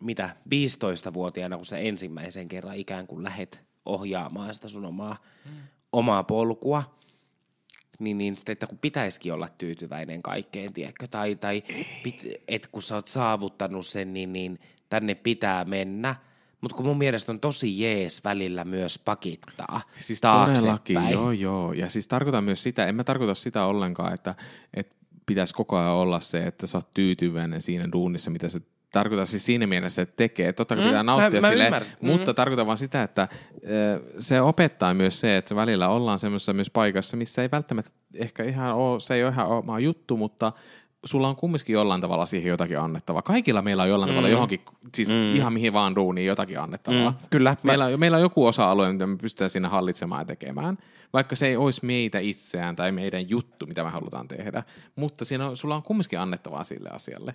mitä 15-vuotiaana, kun sä ensimmäisen kerran ikään kuin lähet ohjaamaan sitä sun omaa, mm. omaa polkua, niin, niin sitten, että kun pitäisikin olla tyytyväinen kaikkeen, tiedätkö, tai, tai pit, että kun sä oot saavuttanut sen, niin, niin tänne pitää mennä, mutta kun mun mielestä on tosi jees välillä myös pakittaa Siis todellakin, joo joo. Ja siis tarkoitan myös sitä, en mä tarkoita sitä ollenkaan, että, että pitäisi koko ajan olla se, että sä oot tyytyväinen siinä duunissa, mitä sä tarkoita siis siinä mielessä, että tekee. Totta kai Mm, pitää nauttia mä- mä sille, ymmärsin. Mm. mutta tarkoitan vaan sitä, että ö, se opettaa myös se, että välillä ollaan semmoisessa myös paikassa, missä ei välttämättä ehkä ihan ole, se ei ole ihan oma juttu, mutta sulla on kumminkin jollain tavalla siihen jotakin annettavaa. Kaikilla meillä on jollain mm. tavalla johonkin, siis mm. ihan mihin vaan duuniin jotakin annettavaa. Mm, kyllä. Meillä, on, meillä on joku osa-alue, mitä me pystytään siinä hallitsemaan ja tekemään, vaikka se ei olisi meitä itseään tai meidän juttu, mitä me halutaan tehdä. Mutta siinä on, sulla on kumminkin annettavaa sille asialle.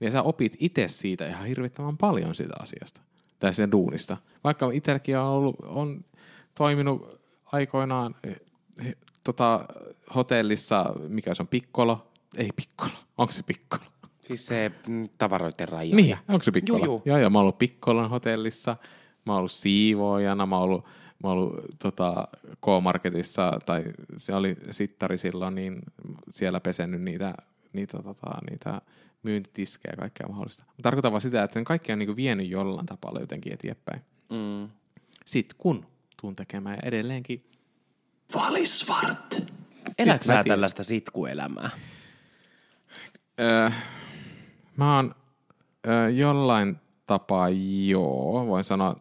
Ja sä opit itse siitä ihan hirvittävän paljon siitä asiasta, tai sen duunista. Vaikka itselläkin on, ollut, on toiminut aikoinaan eh, tota, hotellissa, mikä se on Piccolo, Ei pikkolo. Onko se pikkolo? Siis se mm, tavaroiden raja. Niin, onko se? Juu, juu. Joo, joo, mä oon ollut pikkolon hotellissa, mä oon ollut siivoojana, mä oon ollut, mä oon ollut tota, K-Marketissa, tai se oli sittari silloin, niin siellä pesennyt niitä, niitä, tota, niitä myyntitiskejä ja kaikkea mahdollista. Mä tarkoitan vaan sitä, että ne kaikki on niinku vienyt jollain tapaa jotenkin eteenpäin. Mm. Sitten kun tuun tekemään ja edelleenkin Valisvart. Elätkö sä tällaista sitkuelämää? Öö, mä oon öö, jollain tapaa joo, voin sanoa.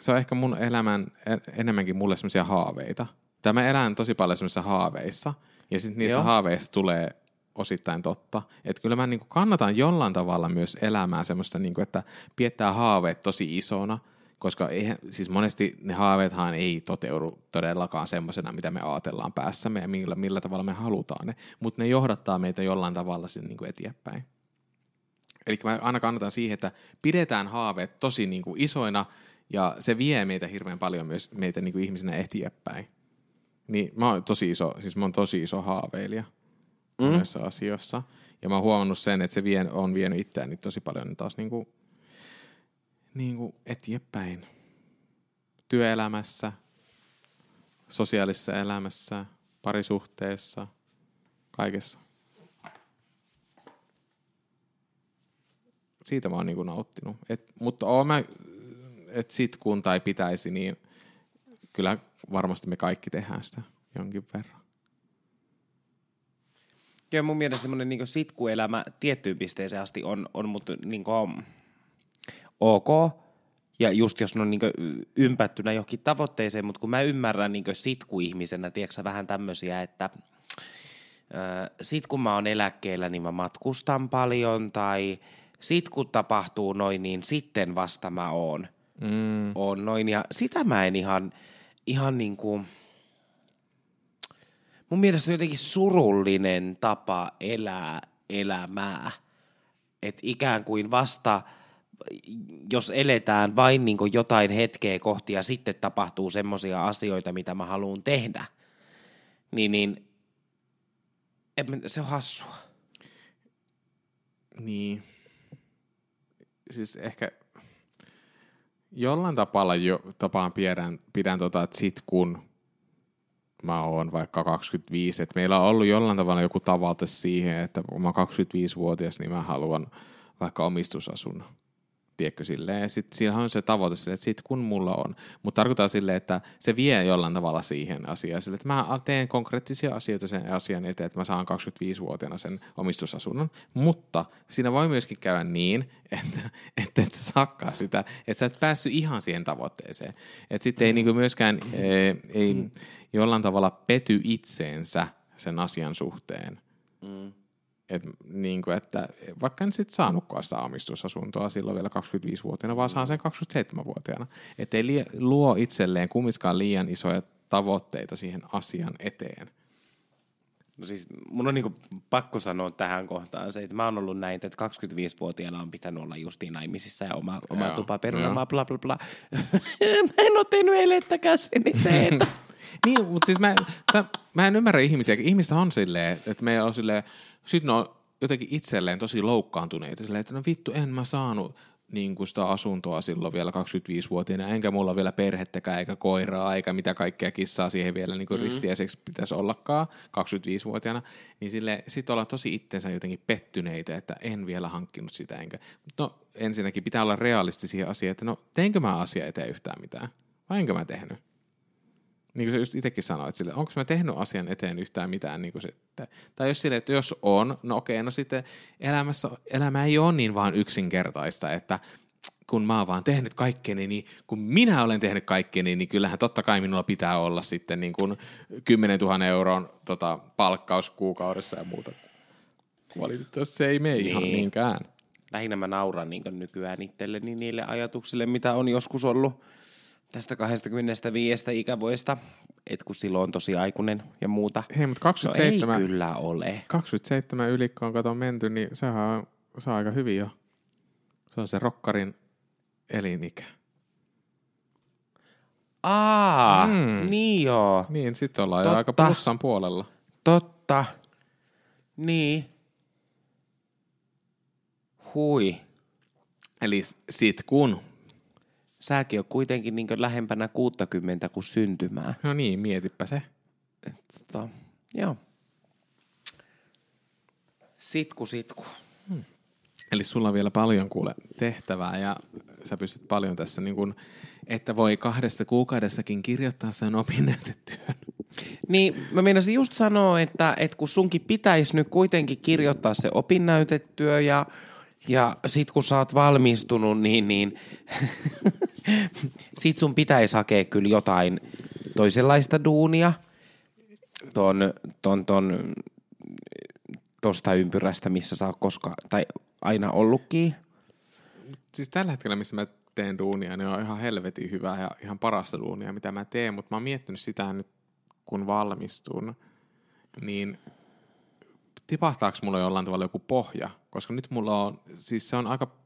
Se on ehkä mun elämän en- enemmänkin mulle semmoisia haaveita. Tai mä elän tosi paljon semmoisissa haaveissa. Ja sitten niistä Joo. joo. haaveista tulee osittain totta. Että kyllä mä niinku kannatan jollain tavalla myös elämää semmoista, niinku, että piettää haaveet tosi isona, koska eihän, siis monesti ne haaveethan ei toteudu todellakaan semmoisena, mitä me ajatellaan päässämme ja millä, millä tavalla me halutaan ne, mutta ne johdattaa meitä jollain tavalla sinne niinku eteenpäin. Eli mä aina kannatan siihen, että pidetään haaveet tosi niin kuin isoina ja se vie meitä hirveän paljon myös meitä niin kuin ihmisinä eteenpäin. Niin mä oon tosi iso, siis mä oon tosi iso haaveilija mm. monessa asioissa. Ja mä oon huomannut sen, että se vie, on vienyt itseäni tosi paljon taas niin kuin, niin kuin eteenpäin. Työelämässä, sosiaalisessa elämässä, parisuhteessa, kaikessa. siitä mä oon niinku nauttinut. Et, mutta oon mä, että sit kun tai pitäisi, niin kyllä varmasti me kaikki tehdään sitä jonkin verran. Kyllä mun mielestä semmoinen niin sitkuelämä tiettyyn pisteeseen asti on, on mutta niin ok. Ja just jos ne on niin ympättynä johonkin tavoitteeseen, mutta kun mä ymmärrän niin sitkuihmisenä, tiedätkö vähän tämmöisiä, että sit kun mä oon eläkkeellä, niin mä matkustan paljon, tai sit kun tapahtuu noin, niin sitten vasta mä oon, mm. oon noin. Ja sitä mä en ihan, ihan niin kuin, mun mielestä on jotenkin surullinen tapa elää elämää. Että ikään kuin vasta, jos eletään vain niin jotain hetkeä kohti ja sitten tapahtuu semmoisia asioita, mitä mä haluan tehdä, niin, niin en se on hassua. Niin. Siis ehkä jollain tapalla jo, tapaan pidän, pidän tota, että sit kun mä oon vaikka 25, että meillä on ollut jollain tavalla joku tavoite siihen, että kun mä oon 25-vuotias, niin mä haluan vaikka omistusasunnon. Tiedätkö silleen? Ja sit siinä on se tavoite silleen, että sit kun mulla on. Mutta tarkoittaa silleen, että se vie jollain tavalla siihen asiaan. Silleen, että mä teen konkreettisia asioita sen asian eteen, että mä saan 25-vuotiaana sen omistusasunnon. Mutta siinä voi myöskin käydä niin, että, että et sä saakkaa sitä, että sä et päässyt ihan siihen tavoitteeseen. Että sitten ei niinku myöskään ei, ei jollain tavalla pety itseensä sen asian suhteen. Et, niin kuin, että vaikka en sitten saanutkaan sitä omistusasuntoa silloin vielä 25-vuotiaana, vaan saan sen 27-vuotiaana. Että ei luo itselleen kumminkaan liian isoja tavoitteita siihen asian eteen. No siis mun on niinku pakko sanoa tähän kohtaan se, että mä oon ollut näin, että 25-vuotiaana on pitänyt olla justiin naimisissa ja oma, oma Joo, tupa perunamaa, bla bla bla. mä en oo tehnyt elettäkään sen eteen. Niin, mutta siis mä, mä en ymmärrä ihmisiä. Ihmistä on silleen, että me on silleen, sit ne on jotenkin itselleen tosi loukkaantuneita. Silleen, että no vittu, en mä saanut niin kuin sitä asuntoa silloin vielä 25-vuotiaana, enkä mulla vielä perhettäkään, eikä koiraa, eikä mitä kaikkea kissaa siihen vielä niin kuin mm. ristiäiseksi pitäisi ollakaan 25-vuotiaana, niin sille sit olla tosi itsensä jotenkin pettyneitä, että en vielä hankkinut sitä, enkä. No ensinnäkin pitää olla realistisia asioita, että no teinkö mä asia eteen yhtään mitään, vai enkö mä tehnyt? Niin kuin sä just itsekin sanoit, sille, onko mä tehnyt asian eteen yhtään mitään, niin kuin se, että, tai jos sille, että jos on, no okei, no sitten elämässä, elämä ei ole niin vaan yksinkertaista, että kun mä oon vaan tehnyt kaikkeni, niin kun minä olen tehnyt kaikkeni, niin kyllähän totta kai minulla pitää olla sitten niin kuin 10 000 euron tota, palkkaus kuukaudessa ja muuta. Valitettavasti se ei mene niin. ihan Niin. niinkään. Lähinnä mä nauran niin nykyään itselleni niille ajatuksille, mitä on joskus ollut tästä 25 ikävuodesta, että kun silloin on tosi aikuinen ja muuta. Hei, mutta No 27, ei kyllä ole. 27 yli, kun on kato menty, niin sehän on, se on aika hyvin jo. Se on se rokkarin elinikä. Aa, Mm. niin joo. Niin, sitten ollaan jo Totta. aika plussan puolella. Totta. Niin. Hui. Eli sit kun, Säkin on kuitenkin niin lähempänä 60 kuin syntymää. no niin, mietipä se. Tota, joo. Sitku, sitku. Eli sulla on vielä paljon kuule tehtävää ja sä pystyt paljon tässä niin kuin, että voi kahdessa kuukaudessakin kirjoittaa sen opinnäytetyön. Niin, mä meinasin just sanoa, että, että kun sunkin pitäisi nyt kuitenkin kirjoittaa se opinnäytetyö ja, ja sit kun sä oot valmistunut, niin, niin sit sun pitäisi hakea kyllä jotain toisenlaista duunia ton, ton, ton, tosta ympyrästä, missä sä oot koska, tai aina ollutkin. Siis tällä hetkellä, missä mä teen duunia, niin on ihan helvetin hyvää ja ihan parasta duunia, mitä mä teen, mutta mä oon miettinyt sitä nyt, kun valmistun, niin tipahtaako mulla jollain tavalla joku pohja? Koska nyt mulla on, siis se on aika,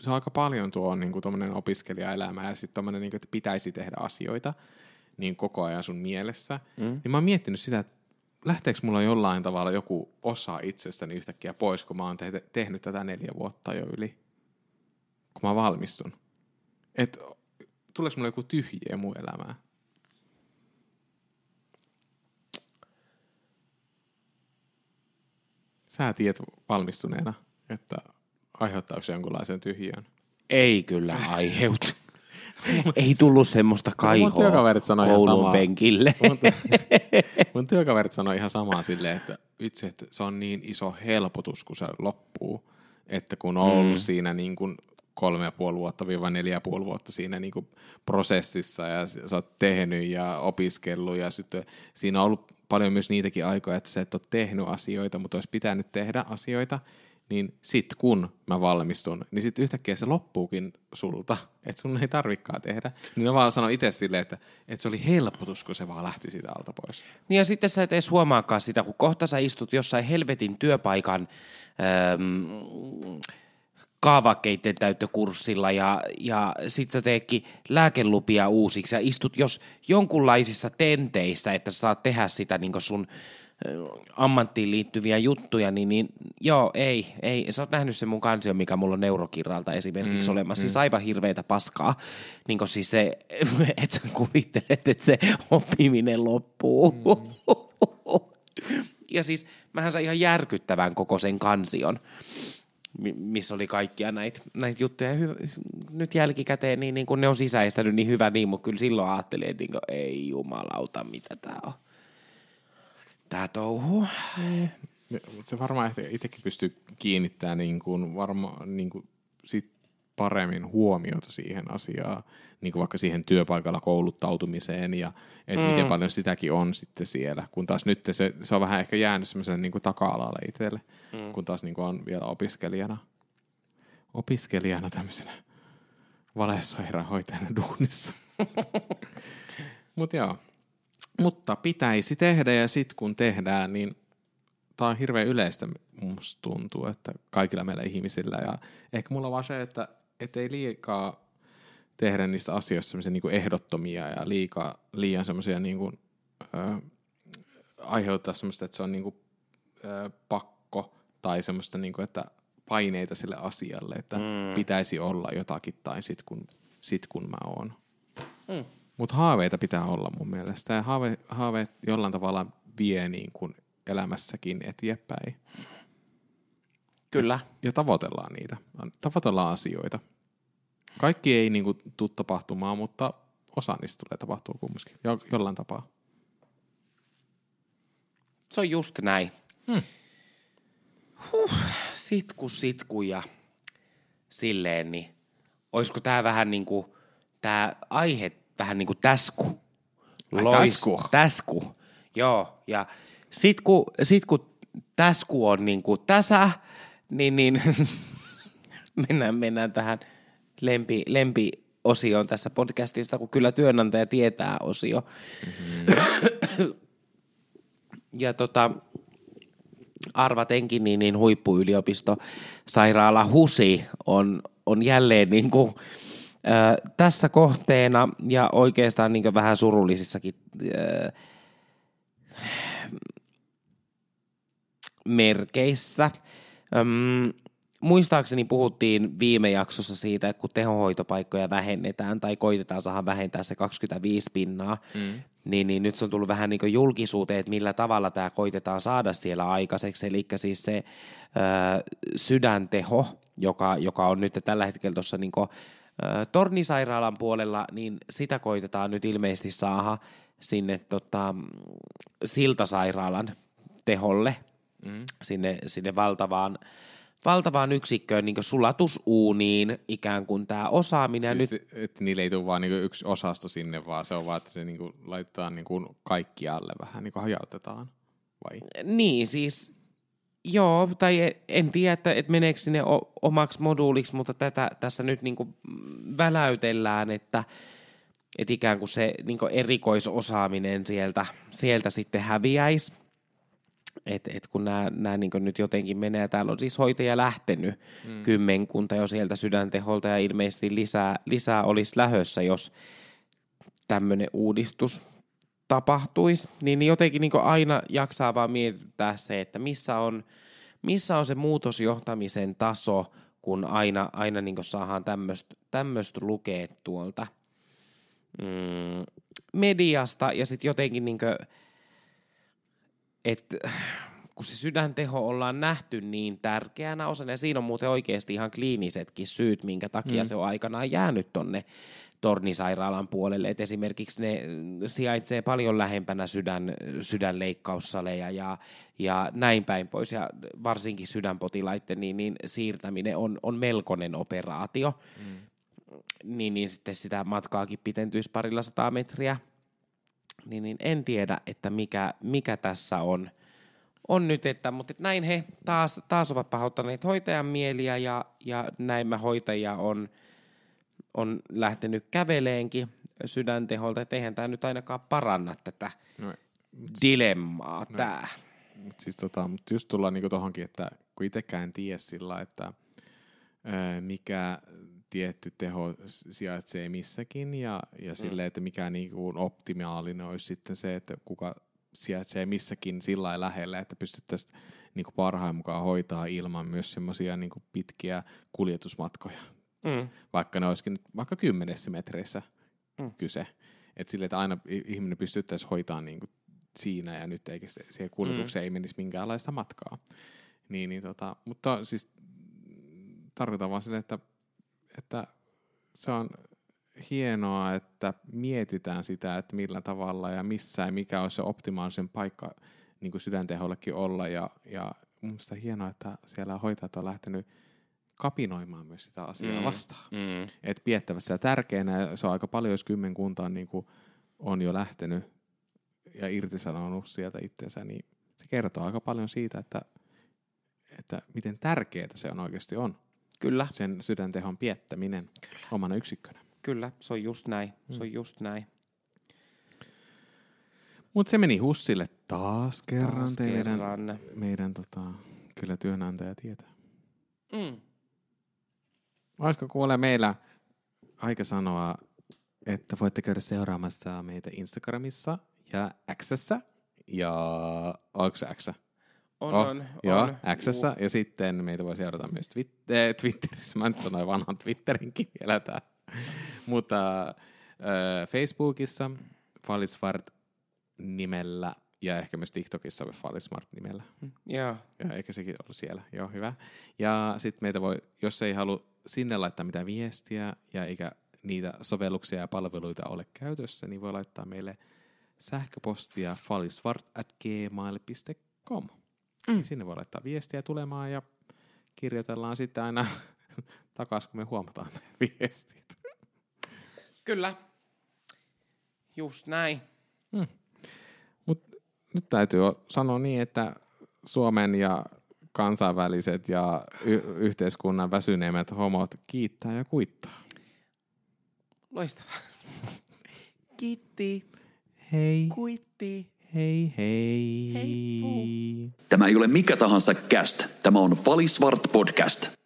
se on aika paljon tuo niin kuin opiskelijaelämä ja sitten tommonen, niin kuin, että pitäisi tehdä asioita niin koko ajan sun mielessä. Mm. Niin mä oon miettinyt sitä, että lähteekö mulla jollain tavalla joku osa itsestäni yhtäkkiä pois, kun mä oon te- tehnyt tätä neljä vuotta jo yli, kun mä valmistun. Et tuleeko mulla joku tyhjiö mun elämään? Sä tiedät valmistuneena, että aiheuttaako se jonkunlaisen tyhjiön. Ei kyllä aiheuta. Ei tullut semmoista kaihoa työkaverit sanoi ihan koulun samaa. penkille. Mun, mun työkaverit sanoi ihan samaa silleen, että vitsi, että se on niin iso helpotus, kun se loppuu, että kun on ollut mm. siinä niin kuin kolme ja puoli vuotta viiva neljä ja puoli vuotta siinä niin kuin prosessissa ja sä oot tehnyt ja opiskellut ja sitten siinä on ollut paljon myös niitäkin aikoja, että sä et ole tehnyt asioita, mutta olisi pitänyt tehdä asioita, niin sit kun mä valmistun, niin sit yhtäkkiä se loppuukin sulta, että sun ei tarvikaan tehdä. Niin mä vaan sanon itse silleen, että, että se oli helpotus, kun se vaan lähti siitä alta pois. Niin ja sitten sä et edes huomaakaan sitä, kun kohta sä istut jossain helvetin työpaikan ähm, kaavakkeiden täyttökurssilla ja, ja sit sä teekin lääkelupia uusiksi ja istut jos jonkunlaisissa tenteissä, että sä saat tehdä sitä niin sun ammattiin liittyviä juttuja, niin, niin joo, ei, ei. Sä oot nähnyt sen mun kansion, mikä mulla on neurokirralta esimerkiksi mm, olemassa. Siis aivan hirveitä paskaa. Niin kuin siis se, että sä kuvittelet, että se oppiminen loppuu. Mm. ja siis mähän sain ihan järkyttävän koko sen kansion missä oli kaikkia näitä näit juttuja. Ja hy- nyt jälkikäteen, niin, niin kun ne on sisäistänyt niin hyvä niin, mutta kyllä silloin ajattelin, että niin kuin, ei jumalauta, mitä tämä on. Tää touhu. Se varmaan itsekin pystyy kiinnittämään niin kuin varma, niin kuin sit paremmin huomiota siihen asiaan, niin kuin vaikka siihen työpaikalla kouluttautumiseen ja että mm. miten paljon sitäkin on sitten siellä, kun taas nyt se, se on vähän ehkä jäänyt semmoiselle niin kuin taka-alalle itselle, mm. kun taas niin kuin on vielä opiskelijana, opiskelijana tämmöisenä valessairaanhoitajana duunissa. Mutta joo, mutta pitäisi tehdä ja sitten kun tehdään, niin tämä on hirveän yleistä musta tuntuu, että kaikilla meillä ihmisillä ja ehkä mulla on vaan se, että et ei liikaa tehdä niistä asioista semmoisia niin ehdottomia ja liikaa, liian semmoisia niin kuin, ö, aiheuttaa semmoista, että se on niin kuin, ö, pakko tai semmoista, niin kuin, että paineita sille asialle, että mm. pitäisi olla jotakin tai sit kun, sit kun mä oon. Mm. Mutta haaveita pitää olla mun mielestä. Ja haave, haaveet jollain tavalla vie niin kuin elämässäkin eteenpäin. Kyllä. Ja tavoitellaan niitä. Tavoitellaan asioita. Kaikki ei niin kuin tule tapahtumaan, mutta osa niistä tulee tapahtua kumminkin. Jo, jollain tapaa. Se on just näin. Hmm. Huh, sitku, sitku ja silleen, niin olisiko tämä vähän niin kuin, tämä aihe vähän niin kuin täsku. Ai, Lois- täsku. Täsku, joo. Ja sit kun, sit kun täsku on niin kuin tässä, niin, niin mennään, mennään tähän lempi, lempiosioon tässä podcastista, kun kyllä työnantaja tietää osio. Mm-hmm. ja tota, arvatenkin, niin, niin huippuyliopisto sairaala HUSI on, on jälleen niin kuin, ö, tässä kohteena ja oikeastaan niin vähän surullisissakin ö, merkeissä. Öm, muistaakseni puhuttiin viime jaksossa siitä, että kun tehohoitopaikkoja vähennetään tai koitetaan saada vähentää se 25 pinnaa, mm. niin, niin nyt se on tullut vähän niin kuin julkisuuteen, että millä tavalla tämä koitetaan saada siellä aikaiseksi. Eli siis se ö, sydänteho, joka, joka on nyt tällä hetkellä tuossa niin Tornisairaalan puolella, niin sitä koitetaan nyt ilmeisesti saada sinne tota, Siltasairaalan teholle, mm. sinne, sinne valtavaan, valtavaan yksikköön, niin sulatusuuniin ikään kuin tämä osaaminen. Siis, nyt... että niille ei tule vain niin yksi osasto sinne, vaan se on vaan, että se niin kuin laitetaan niin kuin kaikkialle vähän, niin kuin hajautetaan, vai? Niin, siis Joo, tai en tiedä, että, että meneekö sinne omaksi moduuliksi, mutta tätä tässä nyt niin kuin väläytellään, että, että ikään kuin se niin kuin erikoisosaaminen sieltä, sieltä sitten häviäisi. Et, et kun nämä, niin nyt jotenkin menee, täällä on siis hoitaja lähtenyt mm. kymmenkunta jo sieltä sydänteholta ja ilmeisesti lisää, lisää olisi lähössä, jos tämmöinen uudistus tapahtuisi, niin jotenkin niin aina jaksaa vaan miettiä se, että missä on, missä on se muutosjohtamisen taso, kun aina, aina niin saadaan tämmöistä lukea tuolta mm, mediasta ja sitten jotenkin niin että kun se sydänteho ollaan nähty niin tärkeänä osana, ja siinä on muuten oikeasti ihan kliinisetkin syyt, minkä takia mm. se on aikanaan jäänyt tonne tornisairaalan puolelle. Et esimerkiksi ne sijaitsee paljon lähempänä sydän, sydänleikkaussaleja ja, ja näin päin pois. Ja varsinkin sydänpotilaiden niin, niin siirtäminen on, on melkoinen operaatio. Mm. Niin, niin sitten sitä matkaakin pitentyisi parilla sataa metriä. Niin, niin en tiedä, että mikä, mikä tässä on, on nyt, että, mutta että näin he taas, taas ovat pahoittaneet hoitajan mieliä ja, ja näin mä hoitajia on – on lähtenyt käveleenkin sydänteholta, että eihän tämä nyt ainakaan paranna tätä no, dilemmaa no, tämä. Mutta siis tota, mut just tullaan niinku tohonkin, että kun itsekään en tiedä sillä, että ää, mikä tietty teho sijaitsee missäkin ja, ja mm. sille, että mikä niinku optimaalinen olisi sitten se, että kuka sijaitsee missäkin sillä lähellä, että pystyttäisiin niinku parhaan mukaan hoitaa ilman myös semmoisia niinku pitkiä kuljetusmatkoja mm. vaikka ne olisikin vaikka kymmenessä metreissä mm. kyse. Että sille, että aina ihminen pystyttäisi hoitaa niin kuin siinä ja nyt eikä se, siihen kuljetukseen mm. ei menisi minkäänlaista matkaa. Niin, niin tota, mutta siis tarkoitan vaan sille, että, että se on hienoa, että mietitään sitä, että millä tavalla ja missä ja mikä olisi se optimaalisen paikka niin kuin sydäntehollekin olla. Ja, ja mun mielestä hienoa, että siellä hoitajat on lähtenyt – kapinoimaan myös sitä asiaa mm. vastaan. Mm. Että piettävä sitä tärkeänä, se on aika paljon, jos kymmenkunta niin kuin on jo lähtenyt ja irtisanonut sieltä itseensä, niin se kertoo aika paljon siitä, että, että miten tärkeää se on oikeasti on. Kyllä. Sen sydäntehon piettäminen Kyllä. omana yksikkönä. Kyllä, se on just näin. Mm. Se on just näin. Mutta se meni Hussille taas kerran. Taas teidän, kerran. Meidän tota, kyllä työnantaja tietää. Mm. Olisiko kuule meillä aika sanoa, että voitte käydä seuraamassa meitä Instagramissa ja Xssä ja onko X? On, oh, on, joo, on. Xssä, ja sitten meitä voi seurata myös Twit- äh, Twitterissä. Mä nyt sanoin vanhan Twitterinkin vielä tää. Mutta äh, Facebookissa Fallisvart nimellä ja ehkä myös TikTokissa Fallismart nimellä. Joo. Ja eikä sekin ollut siellä. Joo, hyvä. Ja sitten meitä voi, jos ei halua sinne laittaa mitään viestiä ja eikä niitä sovelluksia ja palveluita ole käytössä, niin voi laittaa meille sähköpostia falisvart at gmail.com. Mm. Sinne voi laittaa viestiä tulemaan ja kirjoitellaan sitten aina takaisin, kun me huomataan ne viestit. Kyllä. Just näin. Mm. Mut nyt täytyy sanoa niin, että Suomen ja kansainväliset ja y- yhteiskunnan väsyneimmät homot kiittää ja kuittaa. Loistavaa. Kiitti. Hei. Kuitti. Hei hei. Hei Tämä ei ole mikä tahansa cast. Tämä on Falisvart podcast.